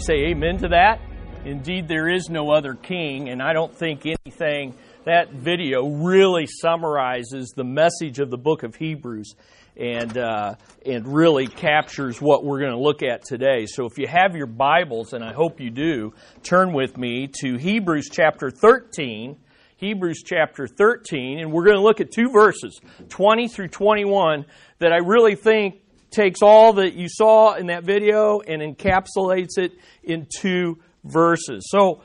say amen to that? Indeed, there is no other king, and I don't think anything, that video really summarizes the message of the book of Hebrews and, uh, and really captures what we're going to look at today. So if you have your Bibles, and I hope you do, turn with me to Hebrews chapter 13. Hebrews chapter 13, and we're going to look at two verses, 20 through 21, that I really think takes all that you saw in that video and encapsulates it in two verses. So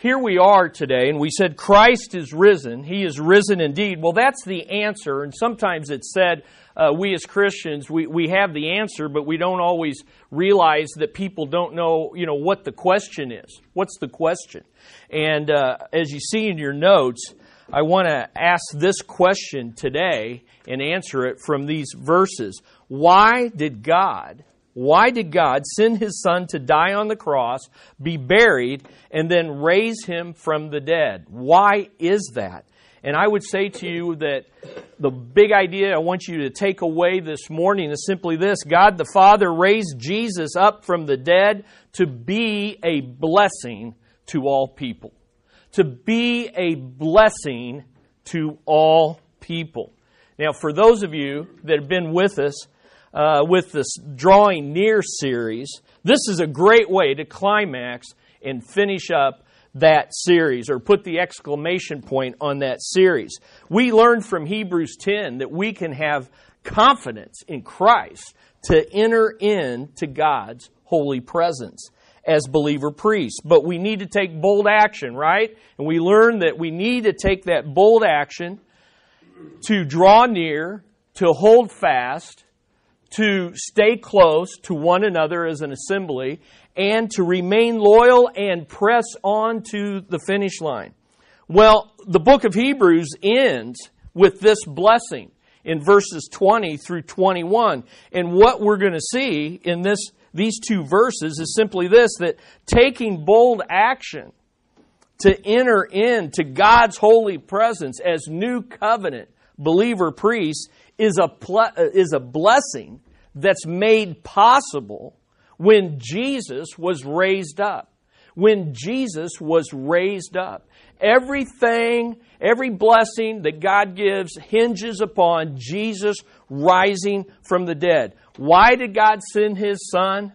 here we are today, and we said Christ is risen. He is risen indeed. Well, that's the answer, and sometimes it's said uh, we as Christians we, we have the answer, but we don't always realize that people don't know you know what the question is. What's the question? And uh, as you see in your notes, I want to ask this question today and answer it from these verses. Why did God, why did God send his son to die on the cross, be buried, and then raise him from the dead? Why is that? And I would say to you that the big idea I want you to take away this morning is simply this God the Father raised Jesus up from the dead to be a blessing to all people. To be a blessing to all people. Now, for those of you that have been with us uh, with this Drawing Near series, this is a great way to climax and finish up that series or put the exclamation point on that series. We learned from Hebrews 10 that we can have confidence in Christ to enter into God's holy presence as believer priests. But we need to take bold action, right? And we learn that we need to take that bold action to draw near, to hold fast, to stay close to one another as an assembly, and to remain loyal and press on to the finish line. Well, the book of Hebrews ends with this blessing in verses 20 through 21. And what we're going to see in this, these two verses is simply this that taking bold action to enter into God's holy presence as new covenant believer priests is a, ple- is a blessing that's made possible when Jesus was raised up. When Jesus was raised up. Everything, every blessing that God gives hinges upon Jesus rising from the dead. Why did God send His Son?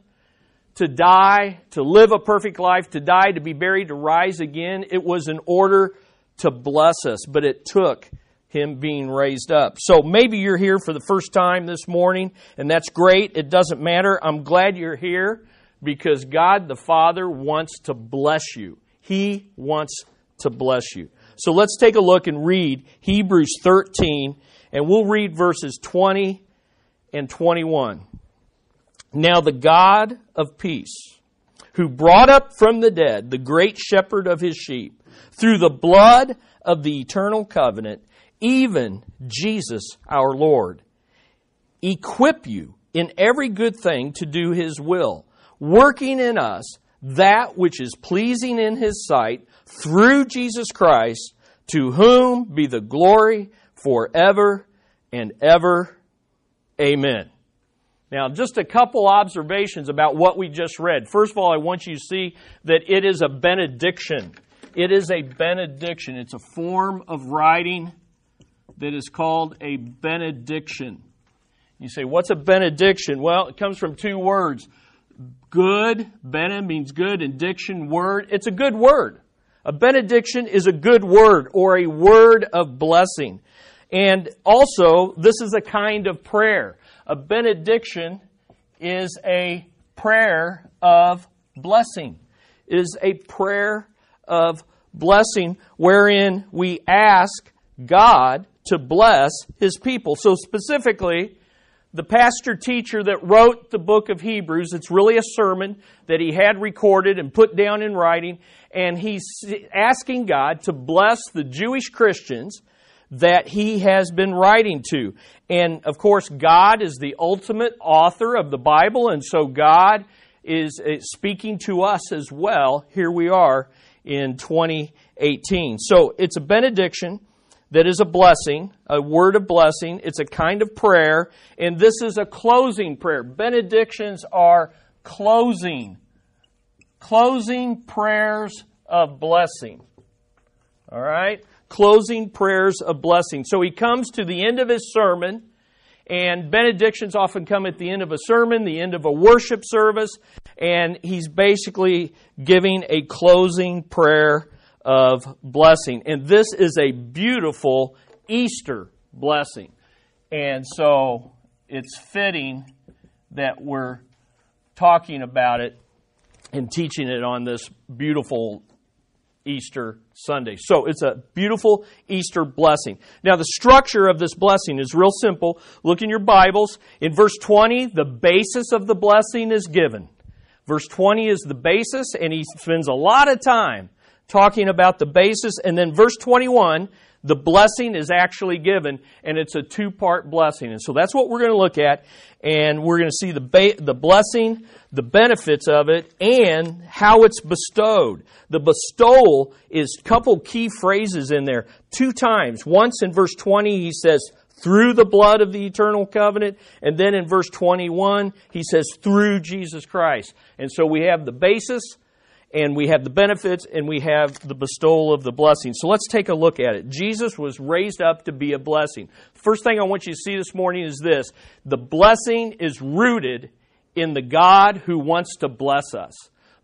To die, to live a perfect life, to die, to be buried, to rise again. It was in order to bless us, but it took him being raised up. So maybe you're here for the first time this morning, and that's great. It doesn't matter. I'm glad you're here because God the Father wants to bless you. He wants to bless you. So let's take a look and read Hebrews 13, and we'll read verses 20 and 21. Now the God of peace, who brought up from the dead the great shepherd of his sheep, through the blood of the eternal covenant, even Jesus our Lord, equip you in every good thing to do his will, working in us that which is pleasing in his sight through Jesus Christ, to whom be the glory forever and ever. Amen. Now, just a couple observations about what we just read. First of all, I want you to see that it is a benediction. It is a benediction. It's a form of writing that is called a benediction. You say, what's a benediction? Well, it comes from two words. Good, bene means good, and diction, word. It's a good word. A benediction is a good word or a word of blessing. And also, this is a kind of prayer. A benediction is a prayer of blessing. It is a prayer of blessing wherein we ask God to bless his people. So specifically, the pastor teacher that wrote the book of Hebrews, it's really a sermon that he had recorded and put down in writing, and he's asking God to bless the Jewish Christians that he has been writing to. And of course, God is the ultimate author of the Bible, and so God is uh, speaking to us as well. Here we are in 2018. So it's a benediction that is a blessing, a word of blessing. It's a kind of prayer, and this is a closing prayer. Benedictions are closing, closing prayers of blessing. All right? Closing prayers of blessing. So he comes to the end of his sermon, and benedictions often come at the end of a sermon, the end of a worship service, and he's basically giving a closing prayer of blessing. And this is a beautiful Easter blessing. And so it's fitting that we're talking about it and teaching it on this beautiful Easter Sunday. So it's a beautiful Easter blessing. Now, the structure of this blessing is real simple. Look in your Bibles. In verse 20, the basis of the blessing is given. Verse 20 is the basis, and he spends a lot of time talking about the basis. And then verse 21, the blessing is actually given, and it's a two part blessing. And so that's what we're going to look at. And we're going to see the, ba- the blessing, the benefits of it, and how it's bestowed. The bestowal is a couple key phrases in there. Two times. Once in verse 20, he says, through the blood of the eternal covenant. And then in verse 21, he says, through Jesus Christ. And so we have the basis, and we have the benefits and we have the bestowal of the blessing. So let's take a look at it. Jesus was raised up to be a blessing. First thing I want you to see this morning is this the blessing is rooted in the God who wants to bless us.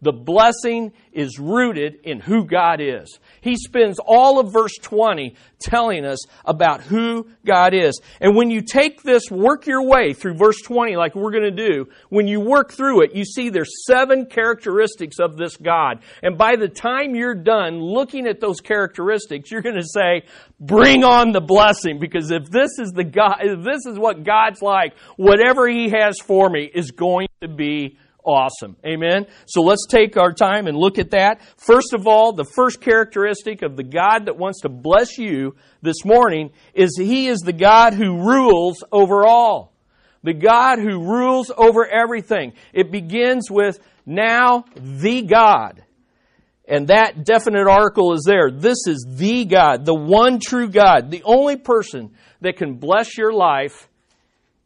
The blessing is rooted in who God is. He spends all of verse 20 telling us about who God is. And when you take this, work your way through verse 20 like we're going to do, when you work through it, you see there's seven characteristics of this God. And by the time you're done looking at those characteristics, you're going to say, bring on the blessing because if this is the God, if this is what God's like, whatever He has for me is going to be awesome. Amen. So let's take our time and look at that. First of all, the first characteristic of the God that wants to bless you this morning is He is the God who rules over all. The God who rules over everything. It begins with now the God. And that definite article is there. This is the God, the one true God. The only person that can bless your life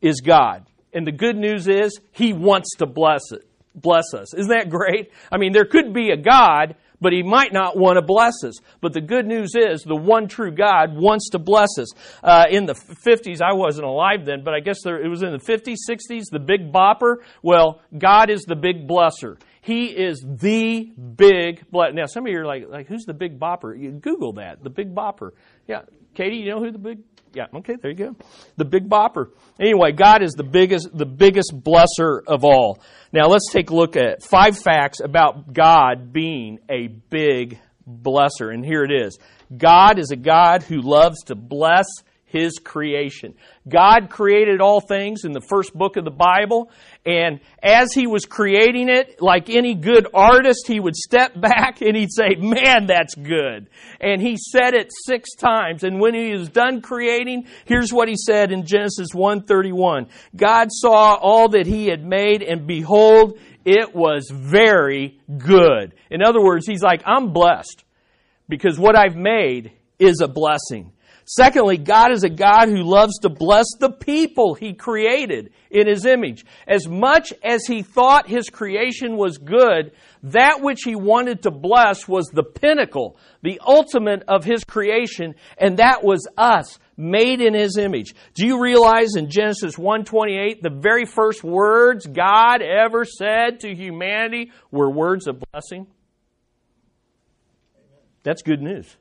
is God. And the good news is, He wants to bless it, bless us. Isn't that great? I mean, there could be a God, but He might not want to bless us. But the good news is the one true God wants to bless us. Uh, in the 50s, I wasn't alive then, but I guess there, it was in the 50s, 60s, the big bopper. Well, God is the big blesser. He is the big bless. Now, some of you are like, like, who's the big bopper? You Google that, the big bopper. Yeah, Katie, you know who the big yeah, okay, there you go. The big bopper. Anyway, God is the biggest, the biggest blesser of all. Now let's take a look at five facts about God being a big blesser. And here it is. God is a God who loves to bless his creation. God created all things in the first book of the Bible, and as he was creating it, like any good artist, he would step back and he'd say, Man, that's good. And he said it six times, and when he was done creating, here's what he said in Genesis 1:31. God saw all that he had made, and behold, it was very good. In other words, he's like, I'm blessed because what I've made is a blessing. Secondly, God is a God who loves to bless the people He created in His image. As much as He thought His creation was good, that which He wanted to bless was the pinnacle, the ultimate of His creation, and that was us, made in His image. Do you realize in Genesis 1.28, the very first words God ever said to humanity were words of blessing? That's good news.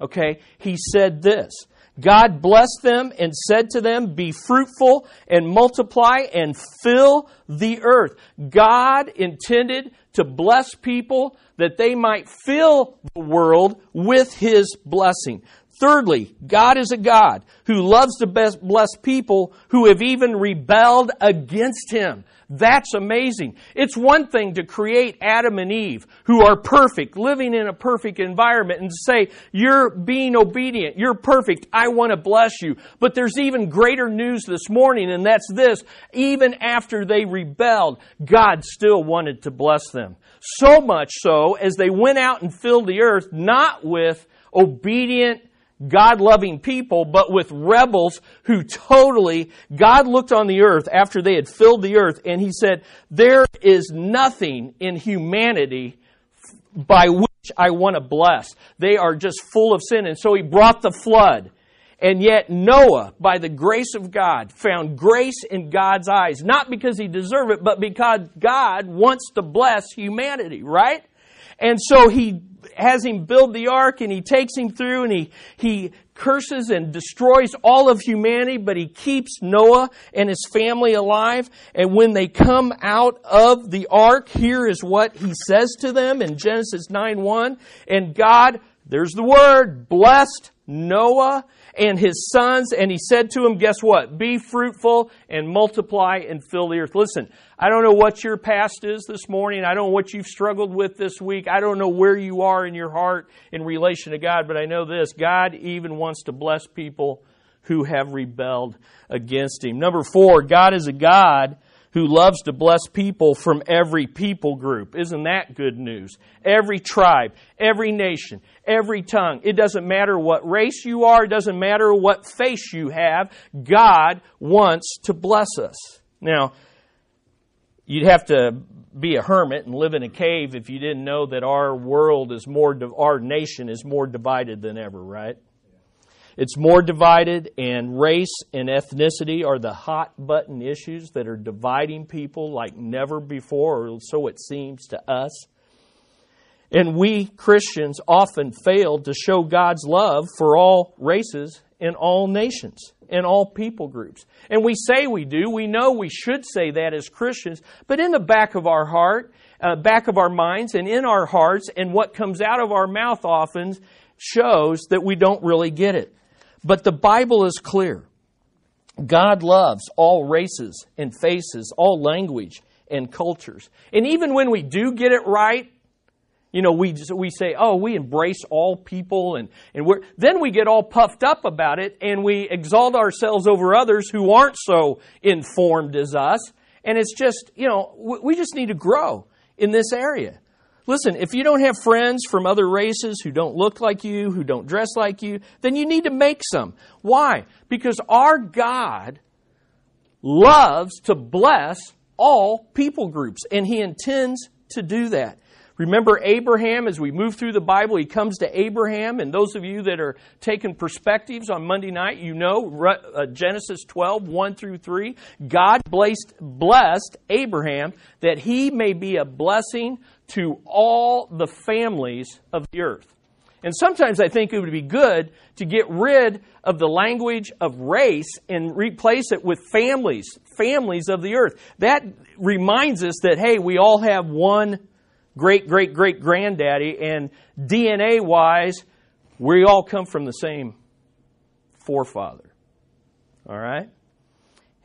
Okay? He said this God blessed them and said to them, Be fruitful and multiply and fill the earth. God intended to bless people that they might fill the world with His blessing. Thirdly, God is a God who loves to bless people who have even rebelled against Him. That's amazing. It's one thing to create Adam and Eve who are perfect, living in a perfect environment and say, you're being obedient, you're perfect, I want to bless you. But there's even greater news this morning and that's this. Even after they rebelled, God still wanted to bless them. So much so as they went out and filled the earth not with obedient God loving people, but with rebels who totally, God looked on the earth after they had filled the earth and He said, There is nothing in humanity by which I want to bless. They are just full of sin. And so He brought the flood. And yet Noah, by the grace of God, found grace in God's eyes, not because he deserved it, but because God wants to bless humanity, right? And so he has him build the ark and he takes him through and he, he curses and destroys all of humanity, but he keeps Noah and his family alive. And when they come out of the ark, here is what he says to them in Genesis 9 1. And God, there's the word, blessed Noah and his sons, and he said to him, Guess what? Be fruitful and multiply and fill the earth. Listen, I don't know what your past is this morning. I don't know what you've struggled with this week. I don't know where you are in your heart in relation to God, but I know this God even wants to bless people who have rebelled against him. Number four, God is a God who loves to bless people from every people group. Isn't that good news? Every tribe, every nation, every tongue. It doesn't matter what race you are, it doesn't matter what face you have. God wants to bless us. Now, you'd have to be a hermit and live in a cave if you didn't know that our world is more, our nation is more divided than ever, right? It's more divided, and race and ethnicity are the hot button issues that are dividing people like never before, or so it seems to us. And we Christians often fail to show God's love for all races and all nations and all people groups. And we say we do. We know we should say that as Christians. But in the back of our heart, uh, back of our minds, and in our hearts, and what comes out of our mouth often shows that we don't really get it. But the Bible is clear. God loves all races and faces, all language and cultures. And even when we do get it right, you know, we, we say, oh, we embrace all people, and, and we're, then we get all puffed up about it, and we exalt ourselves over others who aren't so informed as us. And it's just, you know, we just need to grow in this area. Listen, if you don't have friends from other races who don't look like you, who don't dress like you, then you need to make some. Why? Because our God loves to bless all people groups, and He intends to do that. Remember Abraham as we move through the Bible, he comes to Abraham, and those of you that are taking perspectives on Monday night, you know uh, Genesis 12, 1 through 3. God blessed, blessed Abraham that he may be a blessing to all the families of the earth. And sometimes I think it would be good to get rid of the language of race and replace it with families, families of the earth. That reminds us that, hey, we all have one great, great, great granddaddy, and DNA wise, we all come from the same forefather. All right?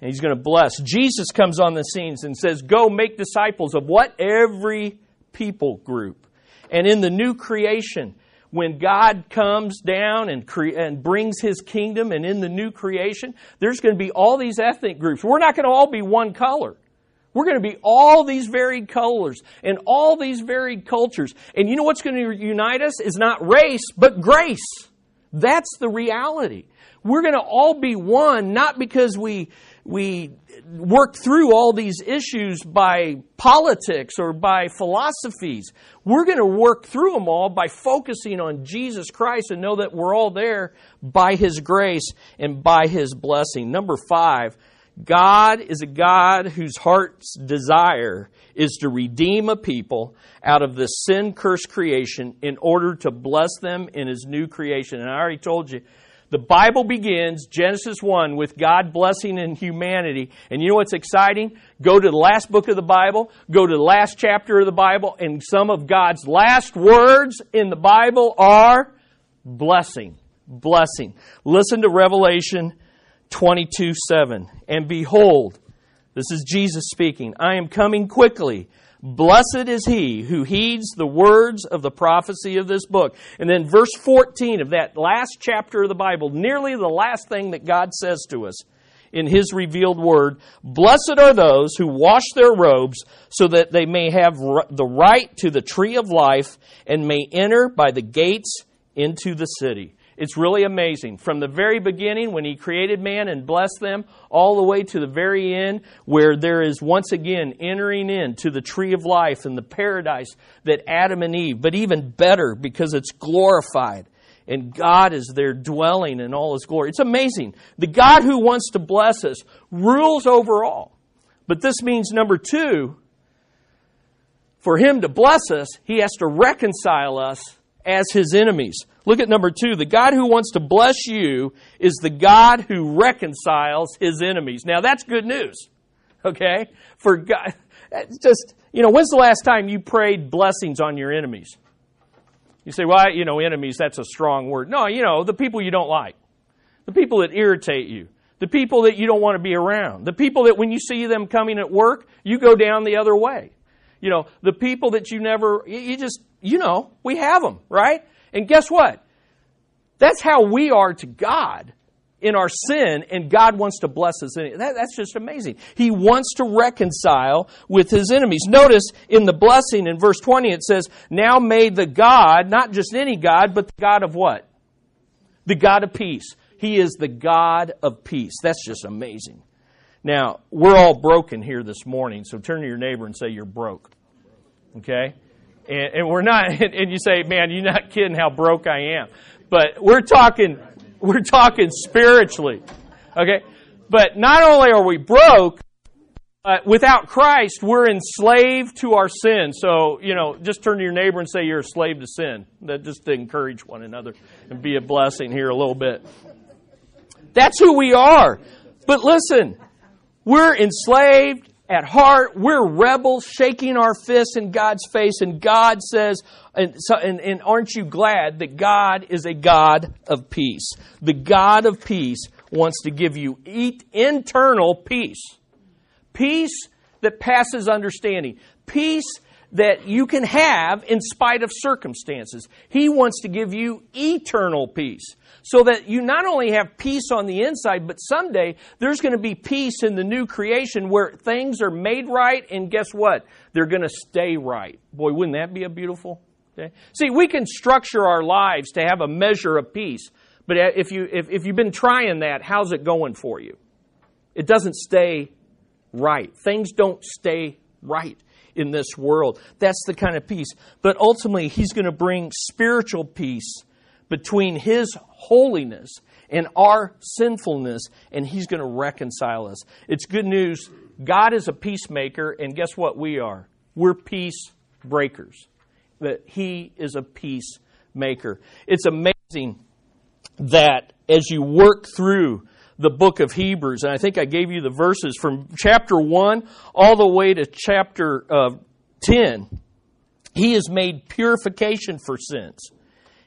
And he's going to bless. Jesus comes on the scenes and says, Go make disciples of what? Every people group. And in the new creation, when God comes down and, cre- and brings his kingdom and in the new creation, there's going to be all these ethnic groups. We're not going to all be one color. We're going to be all these varied colors and all these varied cultures. And you know what's going to unite us is not race, but grace. That's the reality. We're going to all be one, not because we, we work through all these issues by politics or by philosophies. We're going to work through them all by focusing on Jesus Christ and know that we're all there by His grace and by His blessing. Number five, God is a God whose heart's desire is to redeem a people out of this sin cursed creation in order to bless them in his new creation. And I already told you, the Bible begins, Genesis 1, with God blessing in humanity. And you know what's exciting? Go to the last book of the Bible, go to the last chapter of the Bible, and some of God's last words in the Bible are blessing. Blessing. Listen to Revelation 22 7. And behold, this is Jesus speaking, I am coming quickly. Blessed is he who heeds the words of the prophecy of this book. And then verse 14 of that last chapter of the Bible, nearly the last thing that God says to us in his revealed word Blessed are those who wash their robes so that they may have the right to the tree of life and may enter by the gates into the city. It's really amazing. From the very beginning, when He created man and blessed them, all the way to the very end, where there is once again entering into the tree of life and the paradise that Adam and Eve, but even better because it's glorified. And God is there dwelling in all His glory. It's amazing. The God who wants to bless us rules over all. But this means, number two, for Him to bless us, He has to reconcile us as His enemies. Look at number two. The God who wants to bless you is the God who reconciles his enemies. Now that's good news. Okay? For God, just, you know, when's the last time you prayed blessings on your enemies? You say, well, you know, enemies, that's a strong word. No, you know, the people you don't like. The people that irritate you. The people that you don't want to be around. The people that when you see them coming at work, you go down the other way. You know, the people that you never, you just, you know, we have them, right? And guess what? That's how we are to God in our sin, and God wants to bless us. That, that's just amazing. He wants to reconcile with his enemies. Notice in the blessing in verse 20 it says, Now may the God, not just any God, but the God of what? The God of peace. He is the God of peace. That's just amazing. Now, we're all broken here this morning, so turn to your neighbor and say, You're broke. Okay? And, and we're not, and you say, man, you're not kidding how broke I am. But we're talking, we're talking spiritually. Okay? But not only are we broke, without Christ, we're enslaved to our sin. So, you know, just turn to your neighbor and say you're a slave to sin. That just to encourage one another and be a blessing here a little bit. That's who we are. But listen, we're enslaved at heart, we're rebels shaking our fists in God's face, and God says, and, so, and, and aren't you glad that God is a God of peace? The God of peace wants to give you internal peace. Peace that passes understanding. Peace that you can have in spite of circumstances. He wants to give you eternal peace so that you not only have peace on the inside, but someday there's going to be peace in the new creation where things are made right, and guess what? They're going to stay right. Boy, wouldn't that be a beautiful day? See, we can structure our lives to have a measure of peace, but if, you, if, if you've been trying that, how's it going for you? It doesn't stay right. Things don't stay right. in this world. That's the kind of peace. But ultimately, He's going to bring spiritual peace between His holiness and our sinfulness, and He's going to reconcile us. It's good news. God is a peacemaker, and guess what we are? We're peace breakers. That He is a peacemaker. It's amazing that as you work through the book of Hebrews, and I think I gave you the verses from chapter 1 all the way to chapter uh, 10, He has made purification for sins.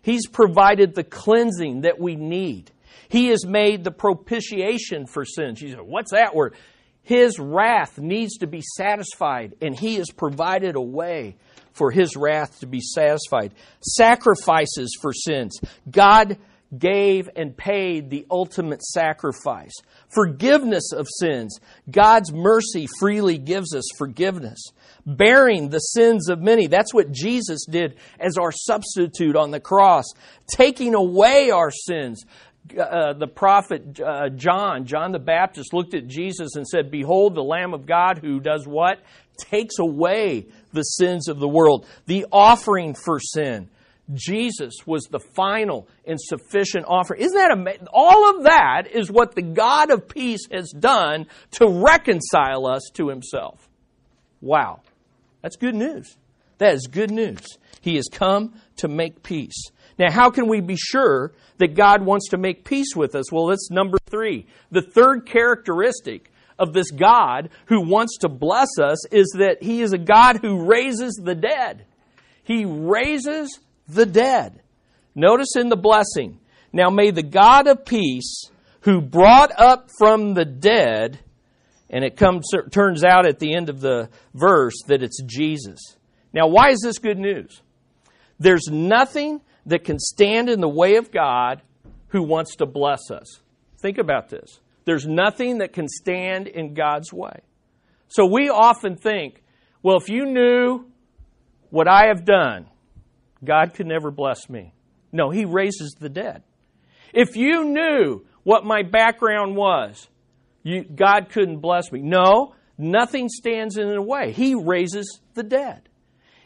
He's provided the cleansing that we need. He has made the propitiation for sins. You say, what's that word? His wrath needs to be satisfied, and He has provided a way for His wrath to be satisfied. Sacrifices for sins. God gave and paid the ultimate sacrifice. Forgiveness of sins. God's mercy freely gives us forgiveness. Bearing the sins of many. That's what Jesus did as our substitute on the cross. Taking away our sins. Uh, the prophet uh, John, John the Baptist, looked at Jesus and said, Behold, the Lamb of God who does what? Takes away the sins of the world. The offering for sin. Jesus was the final and sufficient offering. Isn't that amazing? All of that is what the God of peace has done to reconcile us to himself. Wow. That's good news. That is good news. He has come to make peace. Now, how can we be sure that God wants to make peace with us? Well, that's number three. The third characteristic of this God who wants to bless us is that He is a God who raises the dead. He raises the dead. Notice in the blessing. Now may the God of peace, who brought up from the dead, and it comes turns out at the end of the verse that it's Jesus. Now why is this good news? There's nothing that can stand in the way of God who wants to bless us. Think about this. There's nothing that can stand in God's way. So we often think, well, if you knew what I have done, God could never bless me. No, He raises the dead. If you knew what my background was, you, God couldn't bless me. No, nothing stands in the way. He raises the dead.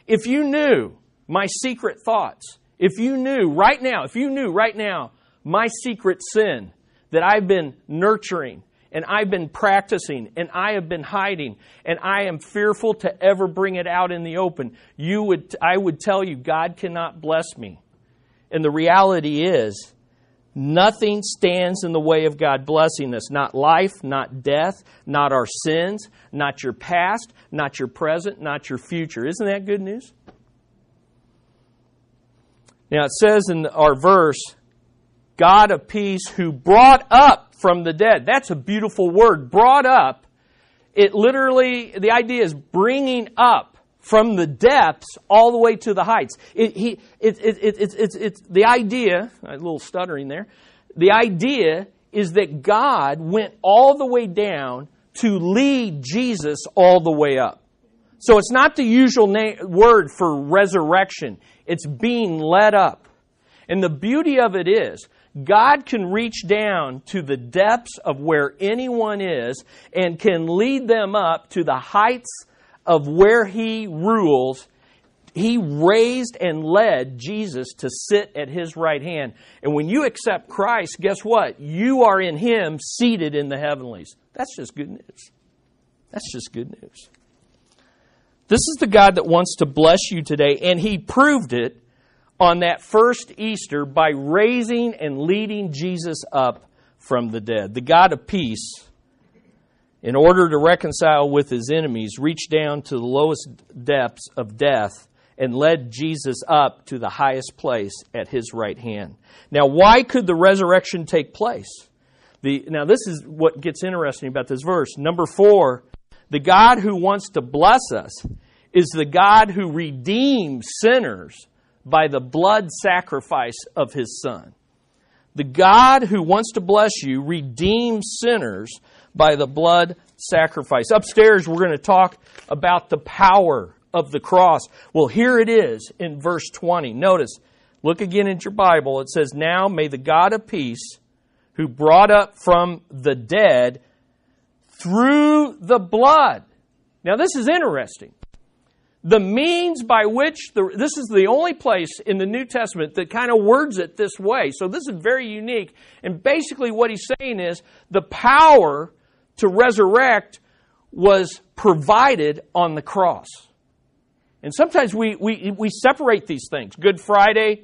If you knew my secret thoughts, if you knew right now, if you knew right now my secret sin that I've been nurturing and I've been practicing and I have been hiding and I am fearful to ever bring it out in the open, you would, I would tell you, God cannot bless me. And the reality is, nothing stands in the way of God blessing us. Not life, not death, not our sins, not your past, not your present, not your future. Isn't that good news? Now it says in our verse, God of peace who brought up from the dead. That's a beautiful word. Brought up. It literally, the idea is bringing up from the depths all the way to the heights. It, he, it, it, it, it, it's, it's the idea, a little stuttering there, the idea is that God went all the way down to lead Jesus all the way up. So it's not the usual na- word for resurrection. It's being led up. And the beauty of it is, God can reach down to the depths of where anyone is and can lead them up to the heights of where He rules. He raised and led Jesus to sit at His right hand. And when you accept Christ, guess what? You are in Him seated in the heavenlies. That's just good news. That's just good news. This is the God that wants to bless you today, and He proved it on that first Easter by raising and leading Jesus up from the dead. The God of peace, in order to reconcile with his enemies, reached down to the lowest depths of death and led Jesus up to the highest place at his right hand. Now, why could the resurrection take place? The, now, this is what gets interesting about this verse. Number four, the God who wants to bless us is the God who redeems sinners by the blood sacrifice of his son. The God who wants to bless you redeems sinners by the blood sacrifice. Upstairs, we're going to talk about the power of the cross. Well, here it is in verse 20. Notice, look again at your Bible. It says, Now may the God of peace, who brought up from the dead through the blood. Now, this is interesting. The means by which the, this is the only place in the New Testament that kind of words it this way. So this is very unique. And basically, what he's saying is the power to resurrect was provided on the cross. And sometimes we, we, we separate these things Good Friday,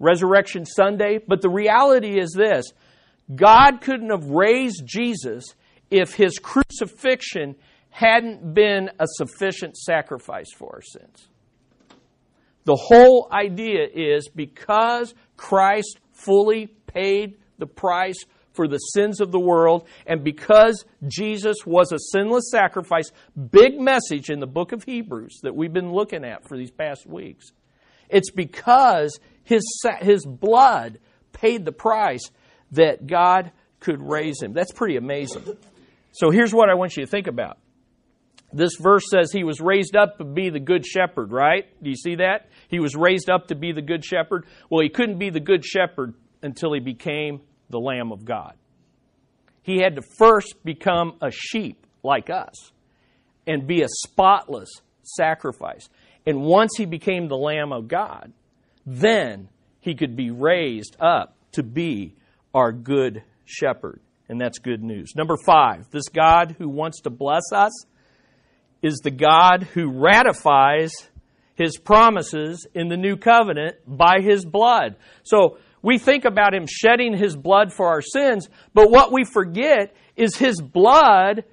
Resurrection Sunday. But the reality is this God couldn't have raised Jesus if his crucifixion hadn't been a sufficient sacrifice for our sins. The whole idea is because Christ fully paid the price for the sins of the world, and because Jesus was a sinless sacrifice, big message in the book of Hebrews that we've been looking at for these past weeks. It's because his, his blood paid the price that God could raise him. That's pretty amazing. So here's what I want you to think about this verse says he was raised up to be the good shepherd, right? Do you see that? He was raised up to be the good shepherd. Well, he couldn't be the good shepherd until he became the Lamb of God. He had to first become a sheep like us and be a spotless sacrifice. And once he became the Lamb of God, then he could be raised up to be our good shepherd. And that's good news. Number five, this God who wants to bless us is the God who ratifies his promises in the new covenant by his blood. So we think about him shedding his blood for our sins, but what we forget is his blood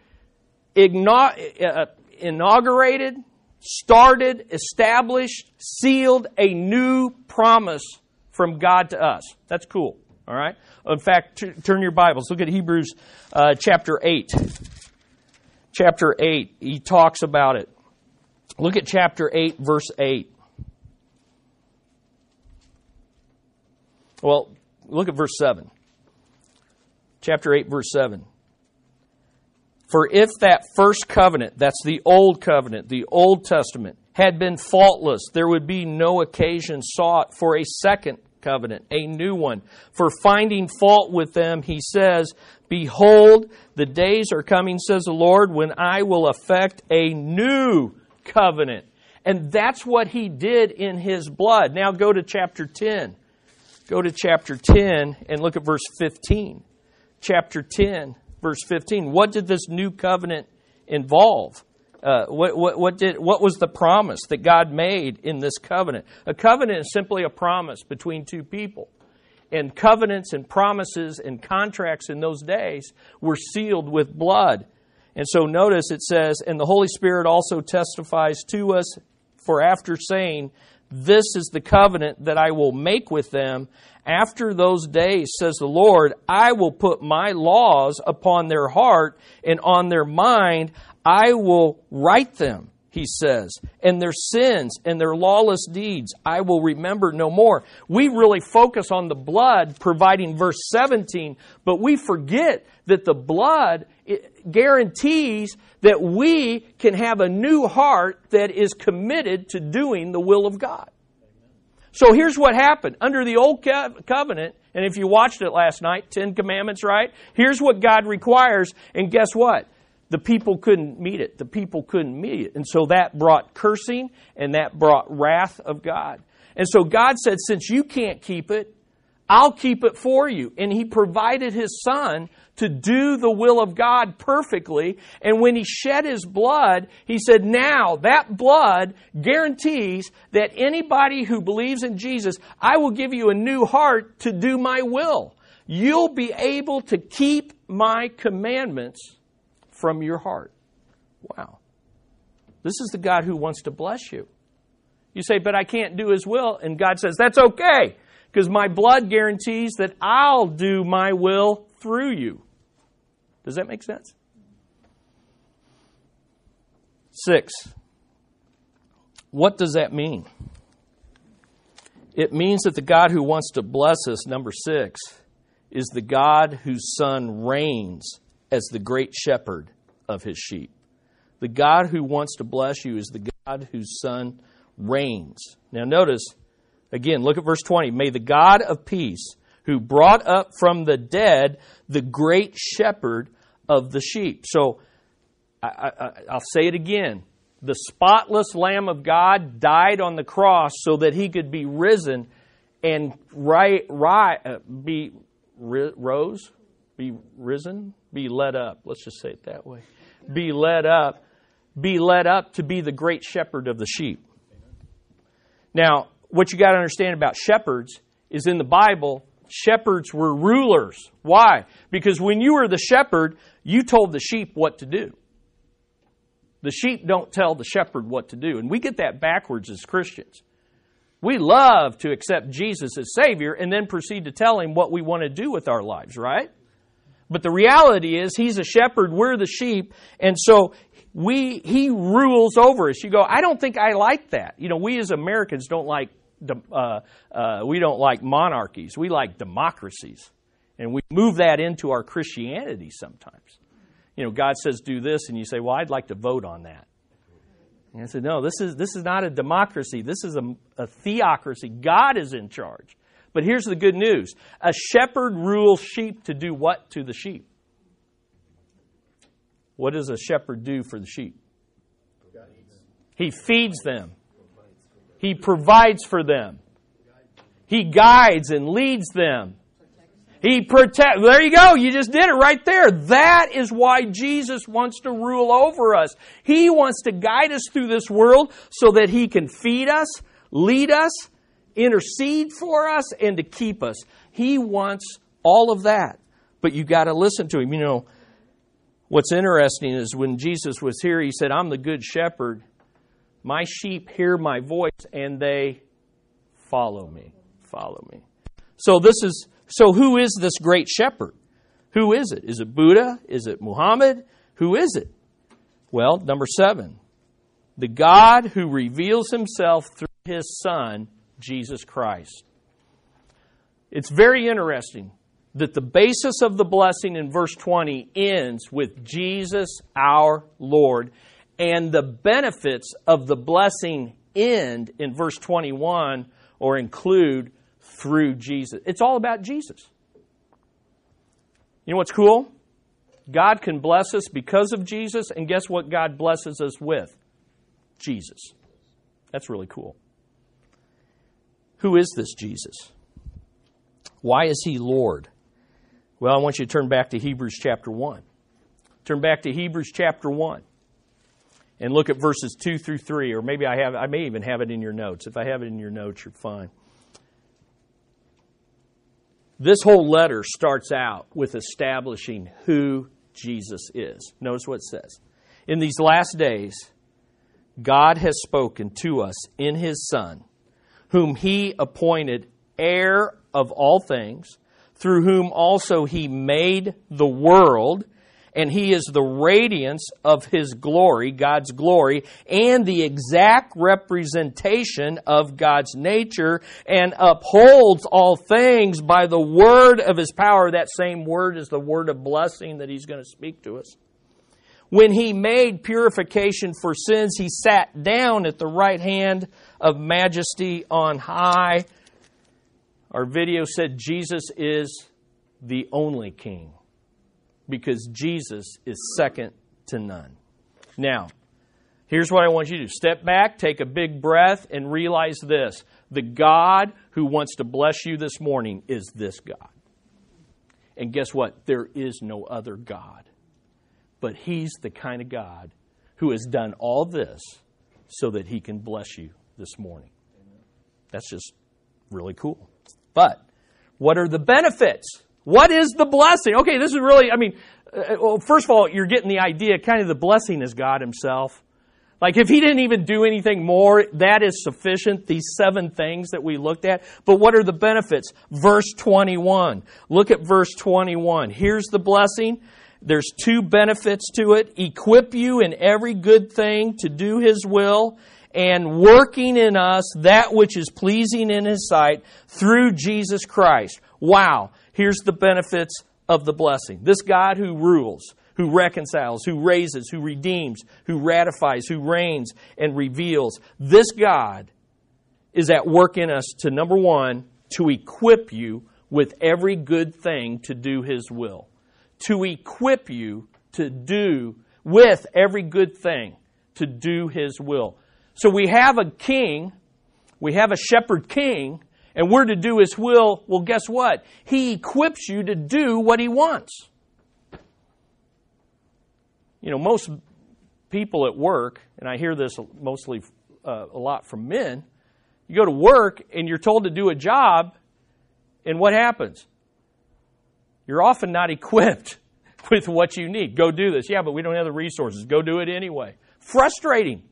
uh, inaugurated, started, established, sealed a new promise from God to us. That's cool. All right? In fact, t- turn your Bibles. Look at Hebrews uh, chapter 8 chapter 8, he talks about it. Look at chapter 8, verse 8. Well, look at verse 7. Chapter 8, verse 7. For if that first covenant, that's the old covenant, the Old Testament, had been faultless, there would be no occasion sought for a second covenant, a new one. For finding fault with them, he says, Behold, the days are coming, says the Lord, when I will effect a new covenant. And that's what he did in his blood. Now go to chapter 10. Go to chapter 10 and look at verse 15. Chapter 10, verse 15. What did this new covenant involve? Uh, what, what, what, did, what was the promise that God made in this covenant? A covenant is simply a promise between two people and covenants and promises and contracts in those days were sealed with blood. And so notice it says, and the Holy Spirit also testifies to us, for after saying, This is the covenant that I will make with them. After those days, says the Lord, I will put my laws upon their heart and on their mind I will write them he says, and their sins and their lawless deeds I will remember no more. We really focus on the blood providing verse 17, but we forget that the blood guarantees that we can have a new heart that is committed to doing the will of God. So here's what happened. Under the old covenant, and if you watched it last night, Ten Commandments, right? Here's what God requires, and guess what? The people couldn't meet it. The people couldn't meet it. And so that brought cursing and that brought wrath of God. And so God said, Since you can't keep it, I'll keep it for you. And He provided His Son to do the will of God perfectly. And when He shed His blood, He said, Now that blood guarantees that anybody who believes in Jesus, I will give you a new heart to do my will. You'll be able to keep my commandments from your heart. Wow. This is the God who wants to bless you. You say, but I can't do his will. And God says, that's okay, because my blood guarantees that I'll do my will through you. Does that make sense? Six. What does that mean? It means that the God who wants to bless us, number six, is the God whose Son reigns as the great shepherd of his sheep. The God who wants to bless you is the God whose Son reigns. Now, notice, again, look at verse 20. May the God of peace, who brought up from the dead the great shepherd of the sheep. So, I, will say it again. the spotless Lamb of God died on the cross so that he could be risen and right, right, uh, be ri- rose, be risen, be led up. Let's just say it that way. Be led up, be led up to be the great shepherd of the sheep. Now, what you got to understand about shepherds is in the Bible, shepherds were rulers. Why? Because when you were the shepherd, you told the sheep what to do. The sheep don't tell the shepherd what to do. And we get that backwards as Christians. We love to accept Jesus as Savior and then proceed to tell Him what we want to do with our lives, right? But the reality is, He's a shepherd, we're the sheep, and so we, He rules over us. You go, I don't think I like that. You know, we as Americans don't like, uh, uh, we don't like monarchies. We like democracies. And we move that into our Christianity sometimes. You know, God says do this, and you say, well, I'd like to vote on that. And I said, no, this is, this is not a democracy. This is a, a theocracy. God is in charge. But here's the good news a shepherd rules sheep to do what to the sheep? What does a shepherd do for the sheep? He feeds them, he provides for them, he guides and leads them. He protect. There you go. You just did it right there. That is why Jesus wants to rule over us. He wants to guide us through this world so that He can feed us, lead us, intercede for us, and to keep us. He wants all of that. But you got to listen to Him. You know, what's interesting is when Jesus was here, He said, I'm the good shepherd. My sheep hear my voice and they follow me. Follow me. So this is so, who is this great shepherd? Who is it? Is it Buddha? Is it Muhammad? Who is it? Well, number seven, the God who reveals himself through his Son, Jesus Christ. It's very interesting that the basis of the blessing in verse 20 ends with Jesus our Lord, and the benefits of the blessing end in verse 21 or include through Jesus. It's all about Jesus. You know what's cool? God can bless us because of Jesus, and guess what God blesses us with? Jesus. That's really cool. Who is this Jesus? Why is he Lord? Well, I want you to turn back to Hebrews chapter 1. Turn back to Hebrews chapter 1 and look at verses 2 through 3 or maybe I have I may even have it in your notes. If I have it in your notes, you're fine. This whole letter starts out with establishing who Jesus is. Notice what it says. In these last days, God has spoken to us in His Son, whom He appointed heir of all things, through whom also He made the world and he is the radiance of his glory, God's glory, and the exact representation of God's nature, and upholds all things by the word of his power. That same word is the word of blessing that he's going to speak to us. When he made purification for sins, he sat down at the right hand of majesty on high. Our video said Jesus is the only king because Jesus is second to none. Now, here's what I want you to do step back, take a big breath, and realize this the God who wants to bless you this morning is this God. And guess what? There is no other God. But He's the kind of God who has done all this so that He can bless you this morning. That's just really cool. But what are the benefits? What is the blessing? Okay, this is really, I mean, uh, well, first of all, you're getting the idea, kind of the blessing is God Himself. Like if He didn't even do anything more, that is sufficient, these seven things that we looked at. But what are the benefits? Verse 21. Look at verse 21. Here's the blessing. There's two benefits to it. Equip you in every good thing to do His will and working in us that which is pleasing in His sight through Jesus Christ. Wow. Here's the benefits of the blessing. This God who rules, who reconciles, who raises, who redeems, who ratifies, who reigns and reveals. This God is at work in us to, number one, to equip you with every good thing to do His will. To equip you to do with every good thing to do his will. So we have a king, we have a shepherd king, and we're to do his will. Well, guess what? He equips you to do what he wants. You know, most people at work, and I hear this mostly uh, a lot from men, you go to work and you're told to do a job, and what happens? You're often not equipped with what you need. Go do this. Yeah, but we don't have the resources. Go do it anyway. Frustrating.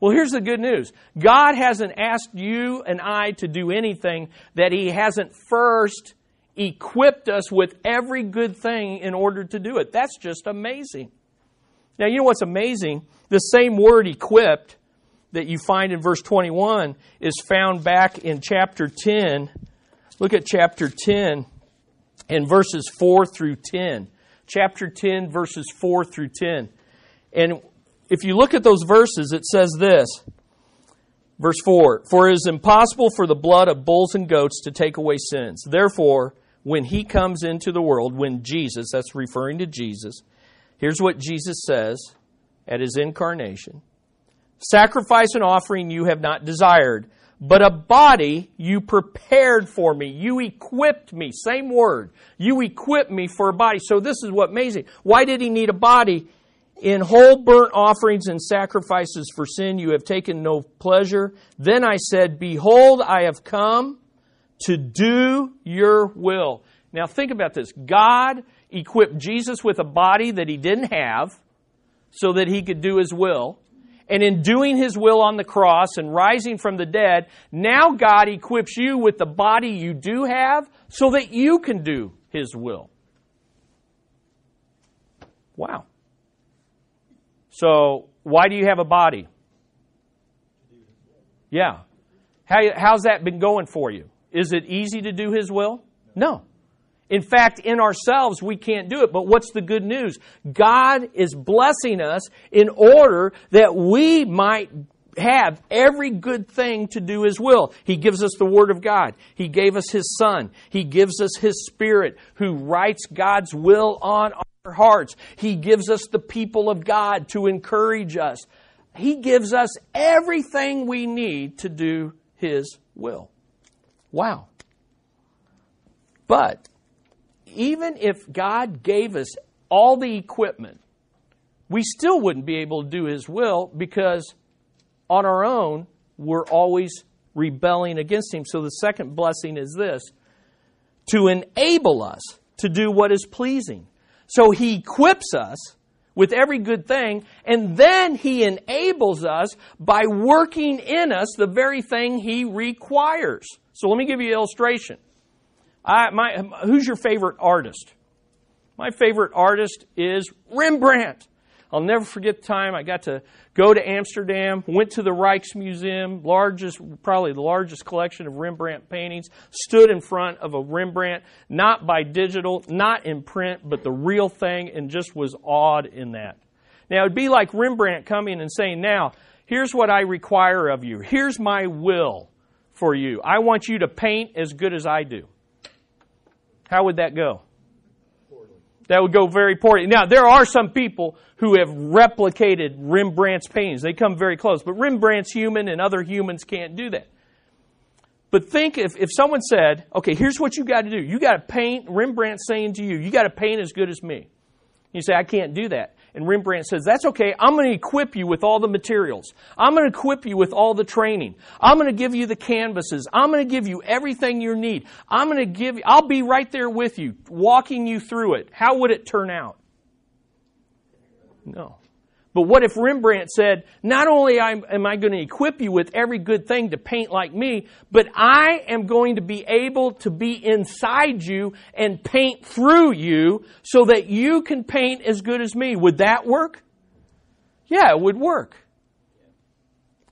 Well, here's the good news God hasn't asked you and I to do anything that He hasn't first equipped us with every good thing in order to do it. That's just amazing. Now, you know what's amazing? The same word equipped that you find in verse 21 is found back in chapter 10. Look at chapter 10 and verses 4 through 10. Chapter 10, verses 4 through 10. And if you look at those verses, it says this. Verse 4 For it is impossible for the blood of bulls and goats to take away sins. Therefore, when he comes into the world, when Jesus, that's referring to Jesus, here's what Jesus says at his incarnation Sacrifice and offering you have not desired, but a body you prepared for me. You equipped me. Same word. You equipped me for a body. So this is what amazing. Why did he need a body? In whole burnt offerings and sacrifices for sin you have taken no pleasure. Then I said, Behold, I have come to do your will. Now think about this. God equipped Jesus with a body that he didn't have so that he could do his will. And in doing his will on the cross and rising from the dead, now God equips you with the body you do have so that you can do his will. Wow. So, why do you have a body? Yeah. How, how's that been going for you? Is it easy to do his will? No. In fact, in ourselves, we can't do it. But what's the good news? God is blessing us in order that we might have every good thing to do His will. He gives us the Word of God. He gave us His Son. He gives us His Spirit who writes God's will on our hearts. He gives us the people of God to encourage us. He gives us everything we need to do His will. Wow. But even if God gave us all the equipment, we still wouldn't be able to do His will because on our own, we're always rebelling against Him. So the second blessing is this to enable us to do what is pleasing. So He equips us with every good thing, and then He enables us by working in us the very thing He requires. So let me give you an illustration. I, my, who's your favorite artist? My favorite artist is Rembrandt. I'll never forget the time I got to go to Amsterdam, went to the Rijksmuseum, largest, probably the largest collection of Rembrandt paintings, stood in front of a Rembrandt, not by digital, not in print, but the real thing, and just was awed in that. Now, it'd be like Rembrandt coming and saying, Now, here's what I require of you. Here's my will for you. I want you to paint as good as I do. How would that go? That would go very poorly. Now, there are some people who have replicated Rembrandt's paintings. They come very close. But Rembrandt's human and other humans can't do that. But think if, if someone said, okay, here's what you got to do. You got to paint, Rembrandt saying to you, you got to paint as good as me. You say, I can't do that. And Rembrandt says, That's okay. I'm going to equip you with all the materials. I'm going to equip you with all the training. I'm going to give you the canvases. I'm going to give you everything you need. I'm going to give you, I'll be right there with you, walking you through it. How would it turn out? No. But what if Rembrandt said, not only am I going to equip you with every good thing to paint like me, but I am going to be able to be inside you and paint through you so that you can paint as good as me. Would that work? Yeah, it would work.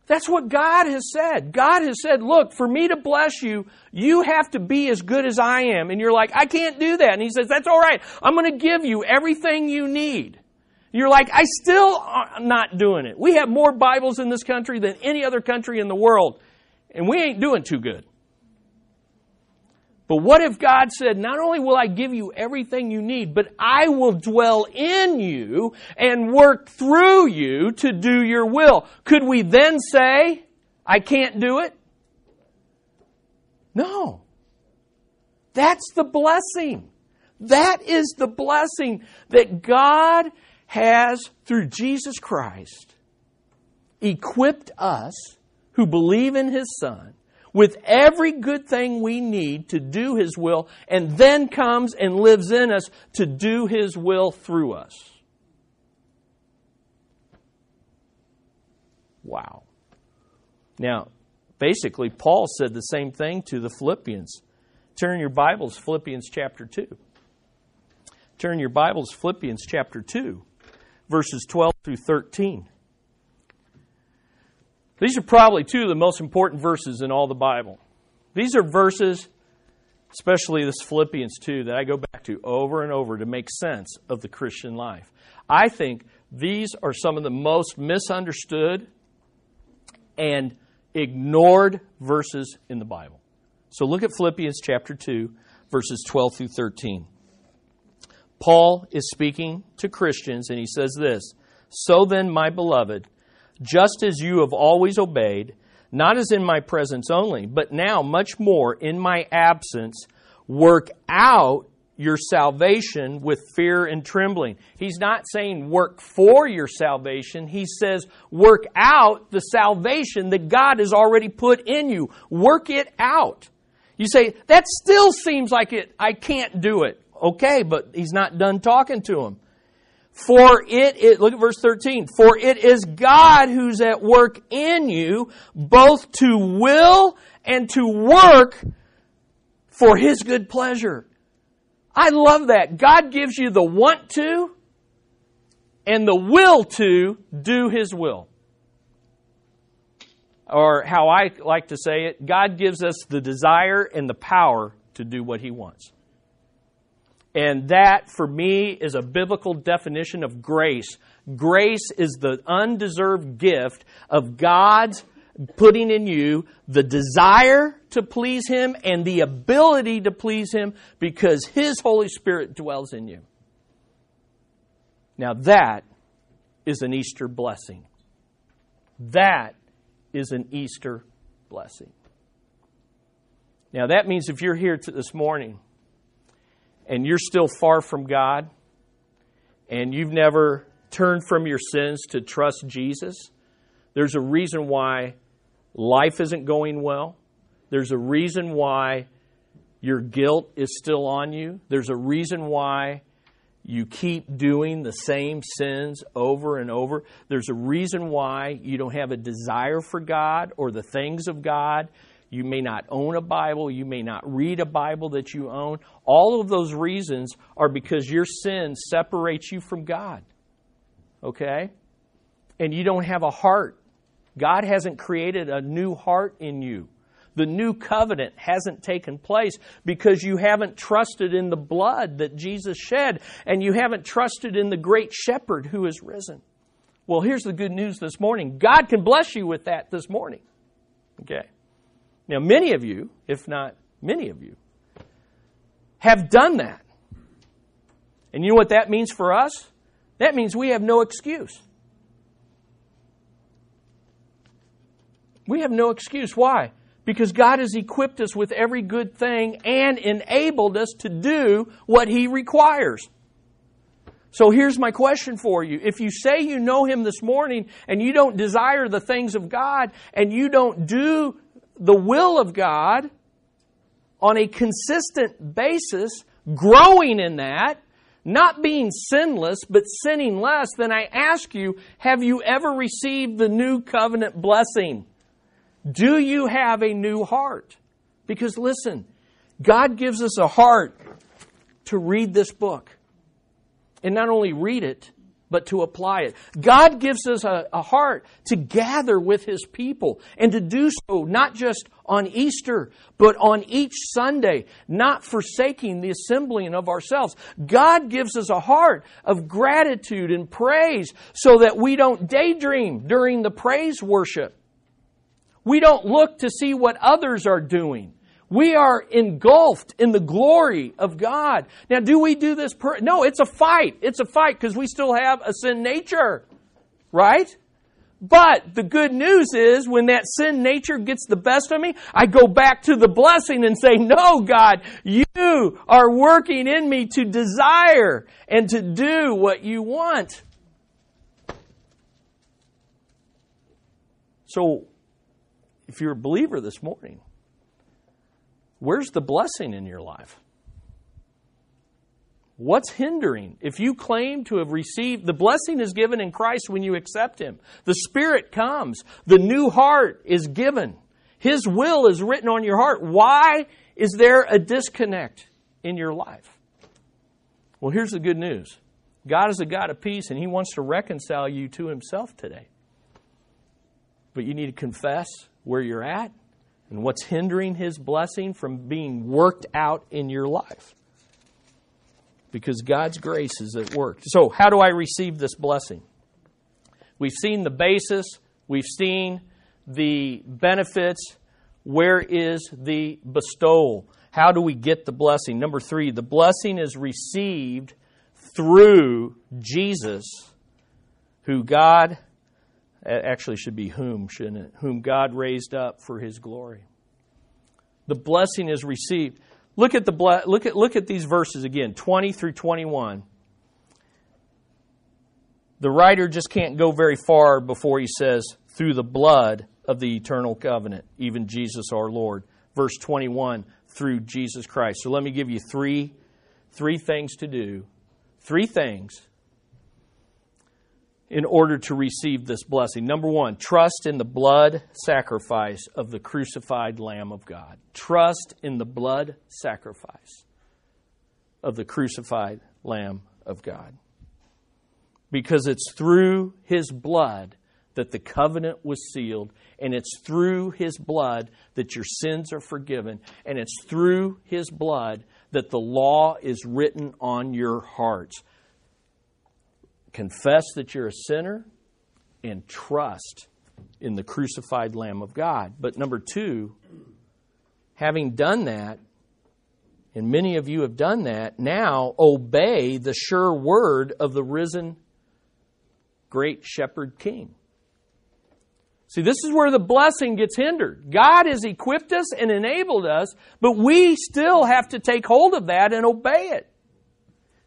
That's what God has said. God has said, look, for me to bless you, you have to be as good as I am. And you're like, I can't do that. And He says, that's all right. I'm going to give you everything you need. You're like, I still not doing it. We have more Bibles in this country than any other country in the world, and we ain't doing too good. But what if God said, not only will I give you everything you need, but I will dwell in you and work through you to do your will? Could we then say, I can't do it? No. That's the blessing. That is the blessing that God has, through Jesus Christ, equipped us who believe in His Son with every good thing we need to do His will, and then comes and lives in us to do His will through us. Wow. Now, basically, Paul said the same thing to the Philippians. Turn your Bibles, Philippians chapter 2. Turn your Bibles, Philippians chapter 2, verses 12 through 13. These are probably two of the most important verses in all the Bible. These are verses, especially this Philippians 2, that I go back to over and over to make sense of the Christian life. I think these are some of the most misunderstood and ignored verses in the Bible. So look at Philippians chapter 2, verses 12 through 13. Paul is speaking to Christians and he says this So then, my beloved, just as you have always obeyed, not as in my presence only, but now much more in my absence, work out your salvation with fear and trembling. He's not saying work for your salvation. He says work out the salvation that God has already put in you. Work it out. You say, that still seems like it, I can't do it. Okay, but he's not done talking to him. For it, look at verse 13. For it is God who's at work in you, both to will and to work for His good pleasure. I love that. God gives you the want to and the will to do His will. Or how I like to say it, God gives us the desire and the power to do what He wants. And that, for me, is a biblical definition of grace. Grace is the undeserved gift of God's putting in you the desire to please Him and the ability to please Him because His Holy Spirit dwells in you. Now, that is an Easter blessing. That is an Easter blessing. Now, that means if you're here this morning and you're still far from God and you've never turned from your sins to trust Jesus, there's a reason why life isn't going well. There's a reason why your guilt is still on you. There's a reason why you keep doing the same sins over and over. There's a reason why you don't have a desire for God or the things of God. You may not own a Bible. You may not read a Bible that you own. All of those reasons are because your sin separates you from God. Okay? And you don't have a heart. God hasn't created a new heart in you. The new covenant hasn't taken place because you haven't trusted in the blood that Jesus shed and you haven't trusted in the great shepherd who has risen. Well, here's the good news this morning God can bless you with that this morning. Okay? Now, many of you, if not many of you, have done that. And you know what that means for us? That means we have no excuse. We have no excuse. Why? Because God has equipped us with every good thing and enabled us to do what He requires. So here's my question for you. If you say you know Him this morning and you don't desire the things of God and you don't do the will of God on a consistent basis, growing in that, not being sinless, but sinning less, then I ask you, have you ever received the new covenant blessing? Do you have a new heart? Because listen, God gives us a heart to read this book. And not only read it, but to apply it. God gives us a, a, heart to gather with His people and to do so not just on Easter, but on each Sunday, not forsaking the assembling of ourselves. God gives us a heart of gratitude and praise so that we don't daydream during the praise worship. We don't look to see what others are doing. We are engulfed in the glory of God. Now, do we do this? Per- no, it's a fight. It's a fight because we still have a sin nature, right? But the good news is when that sin nature gets the best of me, I go back to the blessing and say, no, God, you are working in me to desire and to do what you want. So, if you're a believer this morning, where's the blessing in your life? What's hindering? If you claim to have received, the blessing is given in Christ when you accept Him. The Spirit comes. The new heart is given. His will is written on your heart. Why is there a disconnect in your life? Well, here's the good news God is a God of peace, and He wants to reconcile you to Himself today. But you need to confess where you're at and what's hindering His blessing from being worked out in your life because God's grace is at work. So, how do I receive this blessing? We've seen the basis, we've seen the benefits. Where is the bestowal? How do we get the blessing? Number three, the blessing is received through Jesus, who God, actually should be whom, shouldn't it? Whom God raised up for his glory. The blessing is received. Look at, the, look, at, look at these verses again 20 through 21. The writer just can't go very far before he says, through the blood of the eternal covenant, even Jesus our Lord. Verse 21, through Jesus Christ. So let me give you three, three things to do. Three things in order to receive this blessing. Number one, trust in the blood sacrifice of the crucified Lamb of God. Trust in the blood sacrifice of the crucified Lamb of God. Because it's through His blood that the covenant was sealed, and it's through His blood that your sins are forgiven, and it's through His blood that the law is written on your hearts confess that you're a sinner and trust in the crucified Lamb of God. But number two, having done that, and many of you have done that, now obey the sure word of the risen great shepherd king. See, this is where the blessing gets hindered. God has equipped us and enabled us, but we still have to take hold of that and obey it.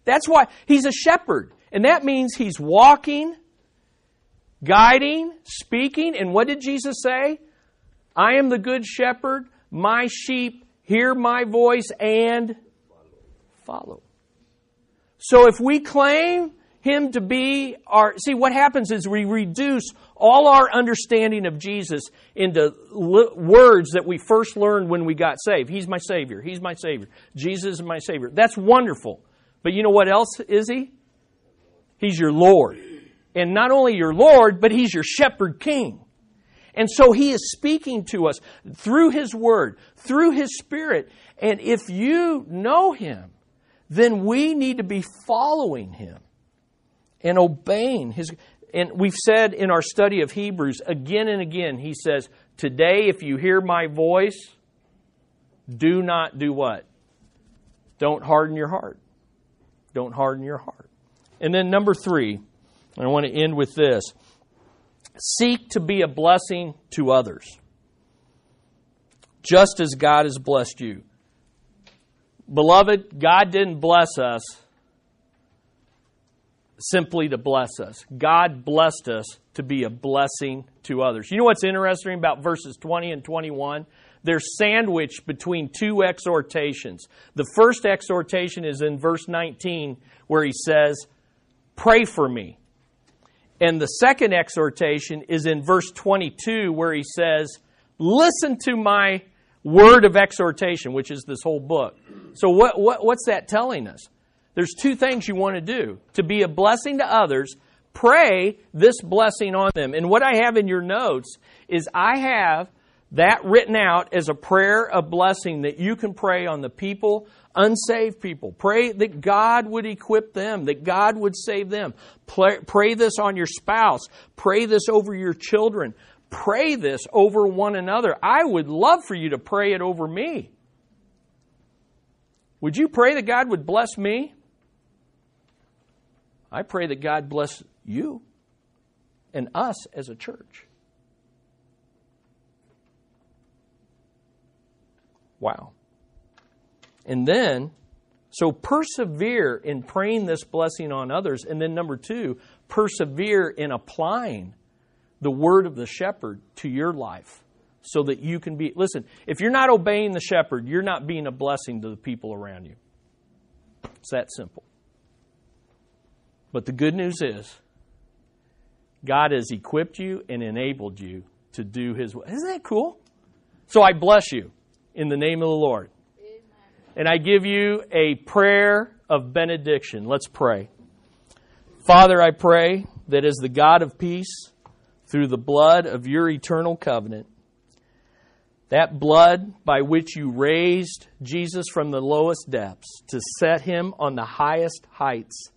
That's why He's a shepherd. And that means he's walking, guiding, speaking. And what did Jesus say? I am the good shepherd. My sheep hear my voice and follow. So if we claim him to be our, see what happens is we reduce all our understanding of Jesus into li- words that we first learned when we got saved. He's my Savior. He's my Savior. Jesus is my Savior. That's wonderful. But you know what else is He? He's your Lord. And not only your Lord, but He's your shepherd king. And so He is speaking to us through His Word, through His Spirit. And if you know Him, then we need to be following Him and obeying His. And we've said in our study of Hebrews again and again, He says, Today, if you hear my voice, do not do what? Don't harden your heart. Don't harden your heart. And then number three, I want to end with this seek to be a blessing to others, just as God has blessed you. Beloved, God didn't bless us simply to bless us. God blessed us to be a blessing to others. You know what's interesting about verses 20 and 21? They're sandwiched between two exhortations. The first exhortation is in verse 19, where he says, Pray for me. And the second exhortation is in verse 22 where he says, Listen to my word of exhortation, which is this whole book. So, what, what, what's that telling us? There's two things you want to do to be a blessing to others, pray this blessing on them. And what I have in your notes is I have that written out as a prayer of blessing that you can pray on the people unsaved people. Pray that God would equip them, that God would save them. Pray, pray, this on your spouse. Pray this over your children. Pray this over one another. I would love for you to pray it over me. Would you pray that God would bless me? I pray that God bless you and us as a church. Wow. And then, so persevere in praying this blessing on others. And then, number two, persevere in applying the word of the shepherd to your life so that you can be. Listen, if you're not obeying the shepherd, you're not being a blessing to the people around you. It's that simple. But the good news is, God has equipped you and enabled you to do His will. Isn't that cool? So I bless you in the name of the Lord. And I give you a prayer of benediction. Let's pray. Father, I pray that as the God of peace, through the blood of your eternal covenant, that blood by which you raised Jesus from the lowest depths to set him on the highest heights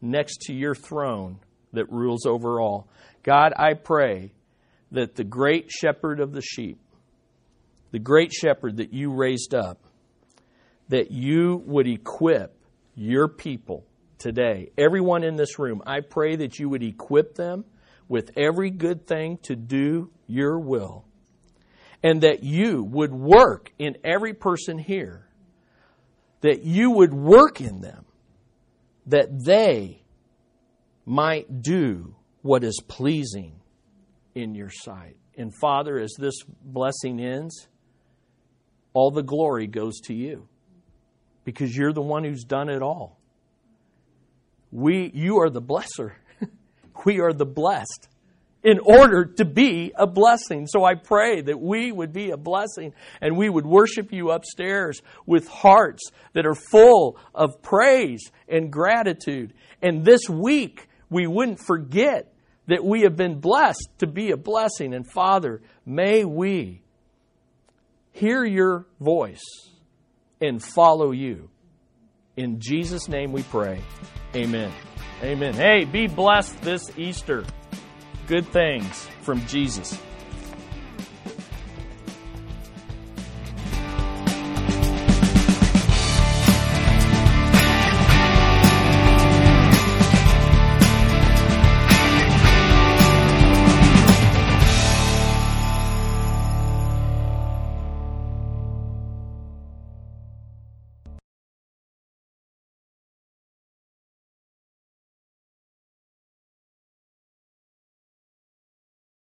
next to your throne that rules over all. God, I pray that the great shepherd of the sheep, the great shepherd that you raised up, that you would equip your people today, everyone in this room, I pray that you would equip them with every good thing to do your will, and that you would work in every person here, that you would work in them, that they might do what is pleasing in your sight. And Father, as this blessing ends, all the glory goes to you because you're the one who's done it all. We, you are the blesser. we are the blessed in order to be a blessing. So I pray that we would be a blessing and we would worship you upstairs with hearts that are full of praise and gratitude. And this week, we wouldn't forget that we have been blessed to be a blessing. And Father, may we hear your voice and follow you. In Jesus' name we pray. Amen. Amen. Hey, be blessed this Easter. Good things from Jesus.